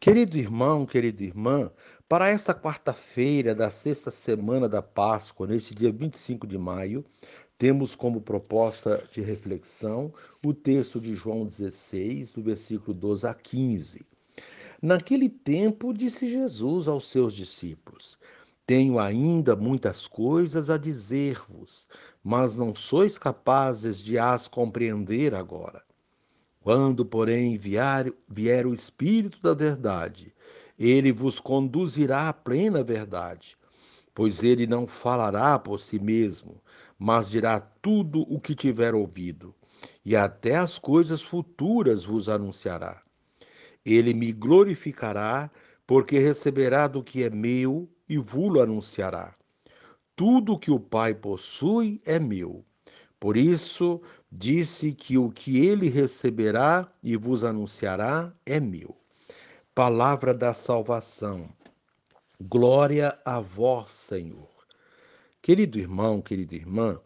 Querido irmão, querida irmã, para esta quarta-feira da sexta semana da Páscoa, neste dia 25 de maio, temos como proposta de reflexão o texto de João 16, do versículo 12 a 15. Naquele tempo, disse Jesus aos seus discípulos: Tenho ainda muitas coisas a dizer-vos, mas não sois capazes de as compreender agora. Quando, porém, vier, vier o Espírito da Verdade, ele vos conduzirá à plena verdade, pois ele não falará por si mesmo, mas dirá tudo o que tiver ouvido, e até as coisas futuras vos anunciará. Ele me glorificará, porque receberá do que é meu e vos anunciará. Tudo que o Pai possui é meu. Por isso, disse que o que ele receberá e vos anunciará é meu. Palavra da salvação. Glória a vós, Senhor. Querido irmão, querida irmã,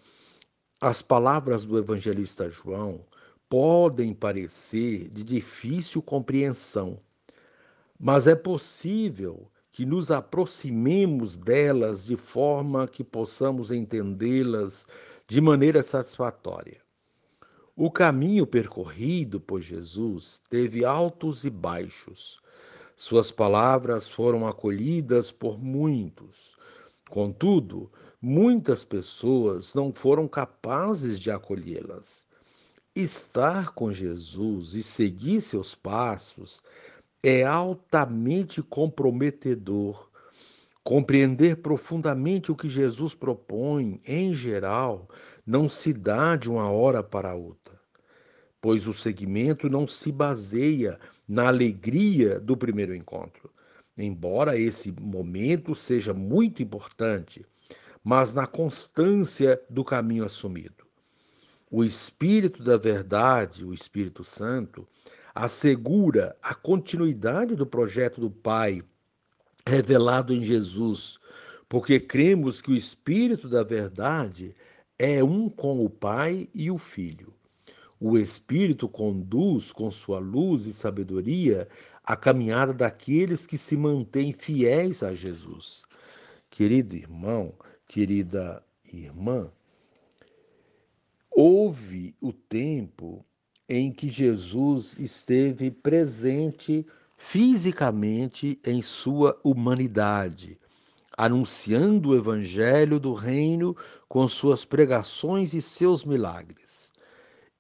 as palavras do evangelista João podem parecer de difícil compreensão, mas é possível que nos aproximemos delas de forma que possamos entendê-las de maneira satisfatória. O caminho percorrido por Jesus teve altos e baixos. Suas palavras foram acolhidas por muitos. Contudo, muitas pessoas não foram capazes de acolhê-las. Estar com Jesus e seguir seus passos é altamente comprometedor Compreender profundamente o que Jesus propõe, em geral, não se dá de uma hora para outra, pois o seguimento não se baseia na alegria do primeiro encontro, embora esse momento seja muito importante, mas na constância do caminho assumido. O Espírito da Verdade, o Espírito Santo, assegura a continuidade do projeto do Pai revelado em Jesus, porque cremos que o Espírito da Verdade é um com o Pai e o Filho. O Espírito conduz com sua luz e sabedoria a caminhada daqueles que se mantêm fiéis a Jesus. Querido irmão, querida irmã, houve o tempo em que Jesus esteve presente fisicamente em sua humanidade, anunciando o evangelho do reino com suas pregações e seus milagres.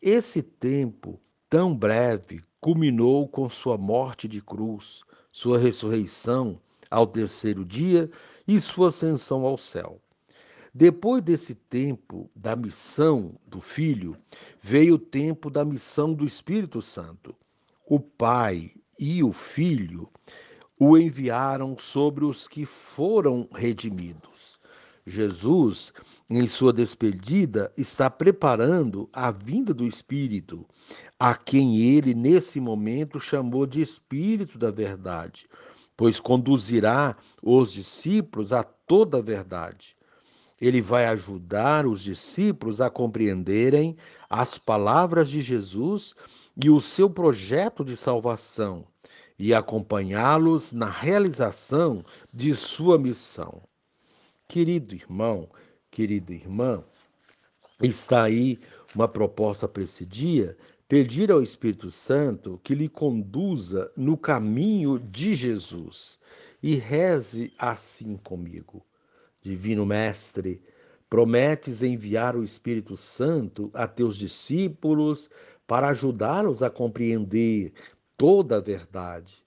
Esse tempo tão breve culminou com sua morte de cruz, sua ressurreição ao terceiro dia e sua ascensão ao céu. Depois desse tempo da missão do Filho, veio o tempo da missão do Espírito Santo. O Pai e o Filho o enviaram sobre os que foram redimidos. Jesus, em sua despedida, está preparando a vinda do Espírito, a quem ele, nesse momento, chamou de Espírito da Verdade, pois conduzirá os discípulos a toda a verdade. Ele vai ajudar os discípulos a compreenderem as palavras de Jesus e o seu projeto de salvação e acompanhá-los na realização de sua missão. Querido irmão, querida irmã, está aí uma proposta para esse dia: pedir ao Espírito Santo que lhe conduza no caminho de Jesus e reze assim comigo. Divino Mestre, prometes enviar o Espírito Santo a teus discípulos para ajudá-los a compreender toda a verdade.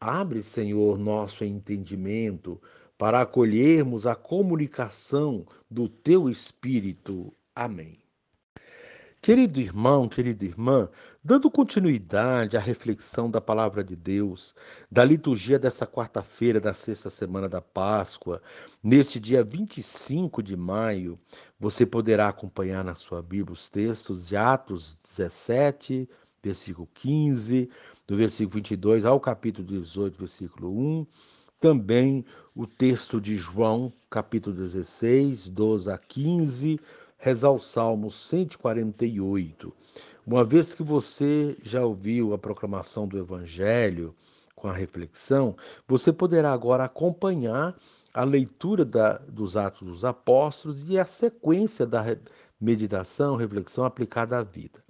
Abre, Senhor, nosso entendimento para acolhermos a comunicação do teu Espírito. Amém. Querido irmão, querida irmã, dando continuidade à reflexão da palavra de Deus, da liturgia dessa quarta-feira da sexta semana da Páscoa, neste dia 25 de maio, você poderá acompanhar na sua Bíblia os textos de Atos 17, versículo 15, do versículo 22 ao capítulo 18, versículo 1, também o texto de João, capítulo 16, 12 a 15, rezar o Salmo 148. Uma vez que você já ouviu a proclamação do Evangelho, com a reflexão, você poderá agora acompanhar a leitura da, dos Atos dos Apóstolos e a sequência da meditação, reflexão aplicada à vida.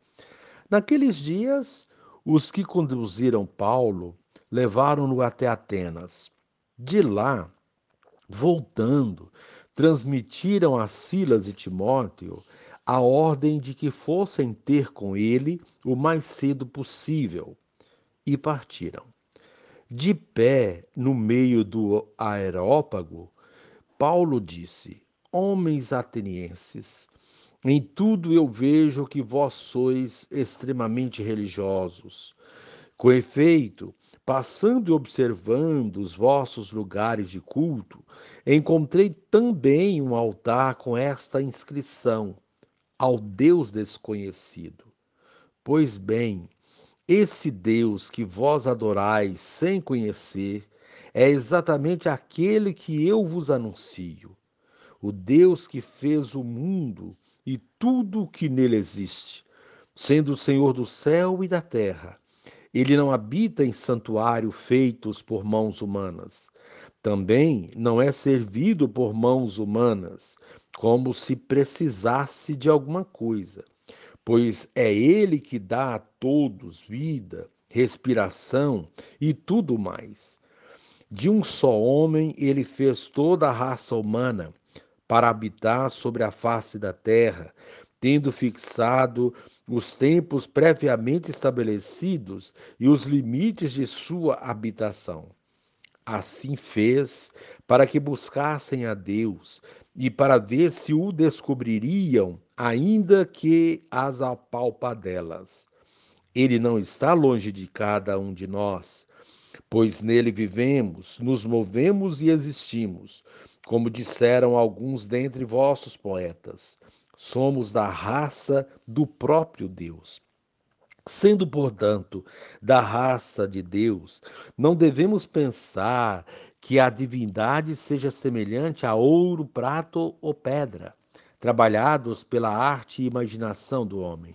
Naqueles dias, os que conduziram Paulo levaram-no até Atenas. De lá, voltando, transmitiram a Silas e Timóteo a ordem de que fossem ter com ele o mais cedo possível e partiram. De pé no meio do aerópago, Paulo disse: Homens atenienses, em tudo eu vejo que vós sois extremamente religiosos. Com efeito, passando e observando os vossos lugares de culto, encontrei também um altar com esta inscrição: Ao Deus desconhecido. Pois bem, esse Deus que vós adorais sem conhecer é exatamente aquele que eu vos anuncio. O Deus que fez o mundo e tudo o que nele existe, sendo o Senhor do céu e da terra. Ele não habita em santuário feitos por mãos humanas. Também não é servido por mãos humanas, como se precisasse de alguma coisa pois é Ele que dá a todos vida, respiração e tudo mais. De um só homem, ele fez toda a raça humana para habitar sobre a face da terra, tendo fixado os tempos previamente estabelecidos e os limites de sua habitação. Assim fez para que buscassem a Deus e para ver se o descobririam ainda que as apalpadelas. Ele não está longe de cada um de nós, pois nele vivemos, nos movemos e existimos, como disseram alguns dentre vossos poetas. Somos da raça do próprio Deus. Sendo, portanto, da raça de Deus, não devemos pensar que a divindade seja semelhante a ouro, prato ou pedra trabalhados pela arte e imaginação do homem.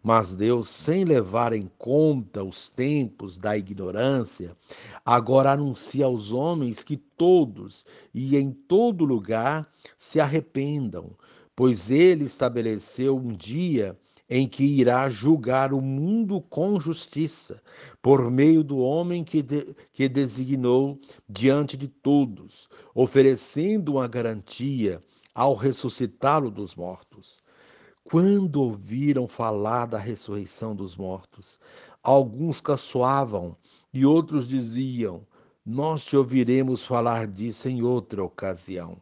Mas Deus, sem levar em conta os tempos da ignorância, agora anuncia aos homens que todos e em todo lugar se arrependam, pois ele estabeleceu um dia em que irá julgar o mundo com justiça, por meio do homem que, de, que designou diante de todos, oferecendo uma garantia ao ressuscitá-lo dos mortos. Quando ouviram falar da ressurreição dos mortos, alguns caçoavam e outros diziam: Nós te ouviremos falar disso em outra ocasião.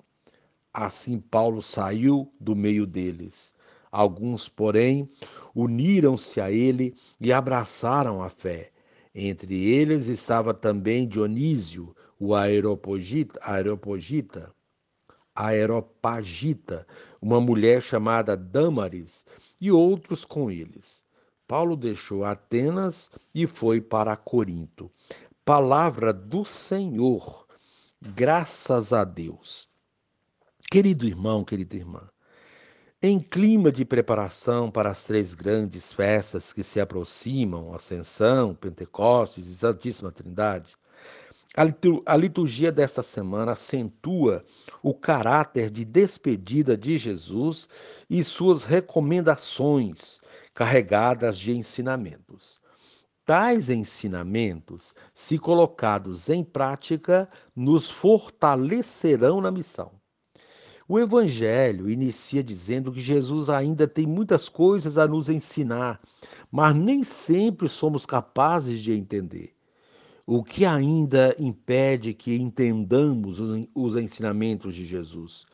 Assim Paulo saiu do meio deles. Alguns, porém, uniram-se a ele e abraçaram a fé. Entre eles estava também Dionísio, o aeropogita, Aeropagita, uma mulher chamada Dâmaris e outros com eles. Paulo deixou Atenas e foi para Corinto. Palavra do Senhor, graças a Deus. Querido irmão, querida irmã, em clima de preparação para as três grandes festas que se aproximam, Ascensão, Pentecostes e Santíssima Trindade, a liturgia desta semana acentua o caráter de despedida de Jesus e suas recomendações carregadas de ensinamentos. Tais ensinamentos, se colocados em prática, nos fortalecerão na missão. O Evangelho inicia dizendo que Jesus ainda tem muitas coisas a nos ensinar, mas nem sempre somos capazes de entender. O que ainda impede que entendamos os ensinamentos de Jesus?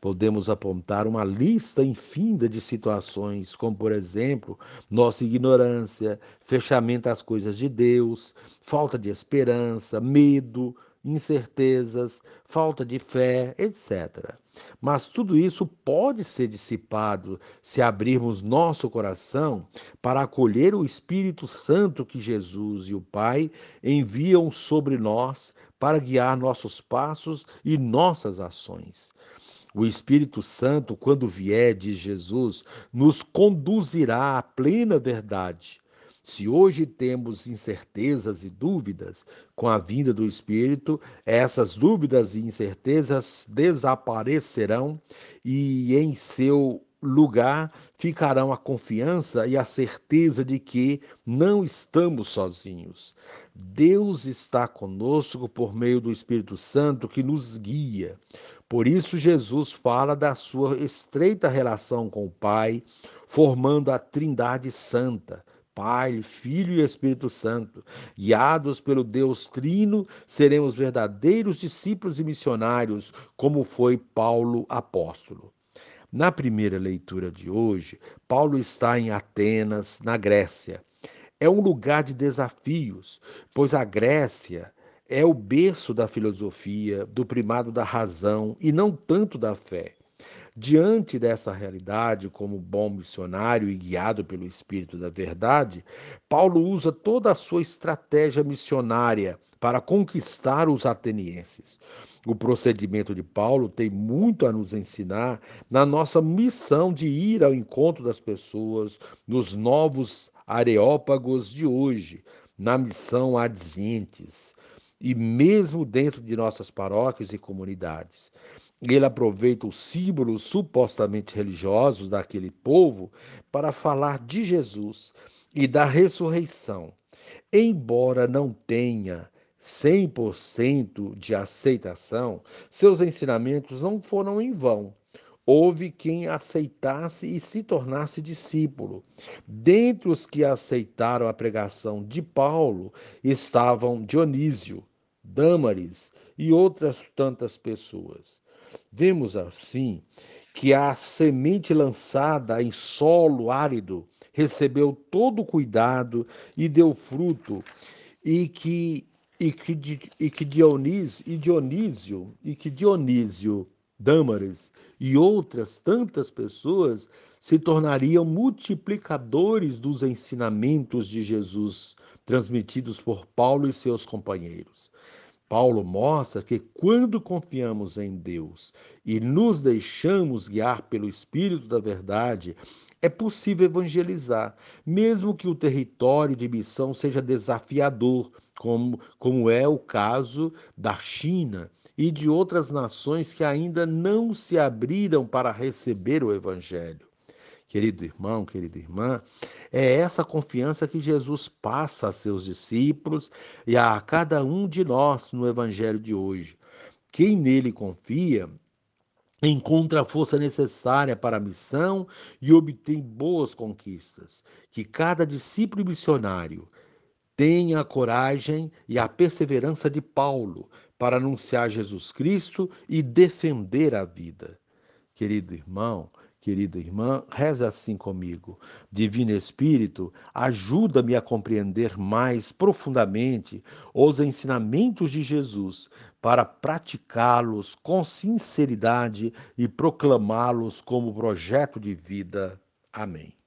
Podemos apontar uma lista infinda de situações, como, por exemplo, nossa ignorância, fechamento às coisas de Deus, falta de esperança, medo, incertezas, falta de fé, etc. Mas tudo isso pode ser dissipado se abrirmos nosso coração para acolher o Espírito Santo que Jesus e o Pai enviam sobre nós para guiar nossos passos e nossas ações. O Espírito Santo, quando vier, diz Jesus, nos conduzirá à plena verdade Se hoje temos incertezas e dúvidas com a vinda do Espírito, essas dúvidas e incertezas desaparecerão e em seu lugar ficarão a confiança e a certeza de que não estamos sozinhos. Deus está conosco por meio do Espírito Santo que nos guia. Por isso, Jesus fala da sua estreita relação com o Pai, formando a Trindade Santa. Pai, Filho e Espírito Santo. Guiados pelo Deus Trino, seremos verdadeiros discípulos e missionários, como foi Paulo apóstolo. Na primeira leitura de hoje, Paulo está em Atenas, na Grécia. É um lugar de desafios, pois a Grécia é o berço da filosofia, do primado da razão e não tanto da fé. Diante dessa realidade, como bom missionário e guiado pelo Espírito da Verdade, Paulo usa toda a sua estratégia missionária para conquistar os atenienses. O procedimento de Paulo tem muito a nos ensinar na nossa missão de ir ao encontro das pessoas, nos novos areópagos de hoje, na missão Adventes e mesmo dentro de nossas paróquias e comunidades. Ele aproveita os símbolos supostamente religiosos daquele povo para falar de Jesus e da ressurreição. Embora não tenha 100% de aceitação, seus ensinamentos não foram em vão. Houve quem aceitasse e se tornasse discípulo. Dentre os que aceitaram a pregação de Paulo estavam Dionísio, Dâmaris e outras tantas pessoas. Vemos assim que a semente lançada em solo árido recebeu todo o cuidado e deu fruto, e que e que, e que Dionísio e Dionísio e que Dionísio Dâmares e outras tantas pessoas se tornariam multiplicadores dos ensinamentos de Jesus transmitidos por Paulo e seus companheiros. Paulo mostra que quando confiamos em Deus e nos deixamos guiar pelo Espírito da Verdade, é possível evangelizar, mesmo que o território de missão seja desafiador, como, como é o caso da China e de outras nações que ainda não se abriram para receber o Evangelho. Querido irmão, querida irmã, é essa confiança que Jesus passa a seus discípulos e a cada um de nós no Evangelho de hoje. Quem nele confia encontra a força necessária para a missão e obtém boas conquistas. Que cada discípulo missionário tenha a coragem e a perseverança de Paulo para anunciar Jesus Cristo e defender a vida. Querido irmão, querida irmã, reza assim comigo. Divino Espírito, ajuda-me a compreender mais profundamente os ensinamentos de Jesus para praticá-los com sinceridade e proclamá-los como projeto de vida. Amém.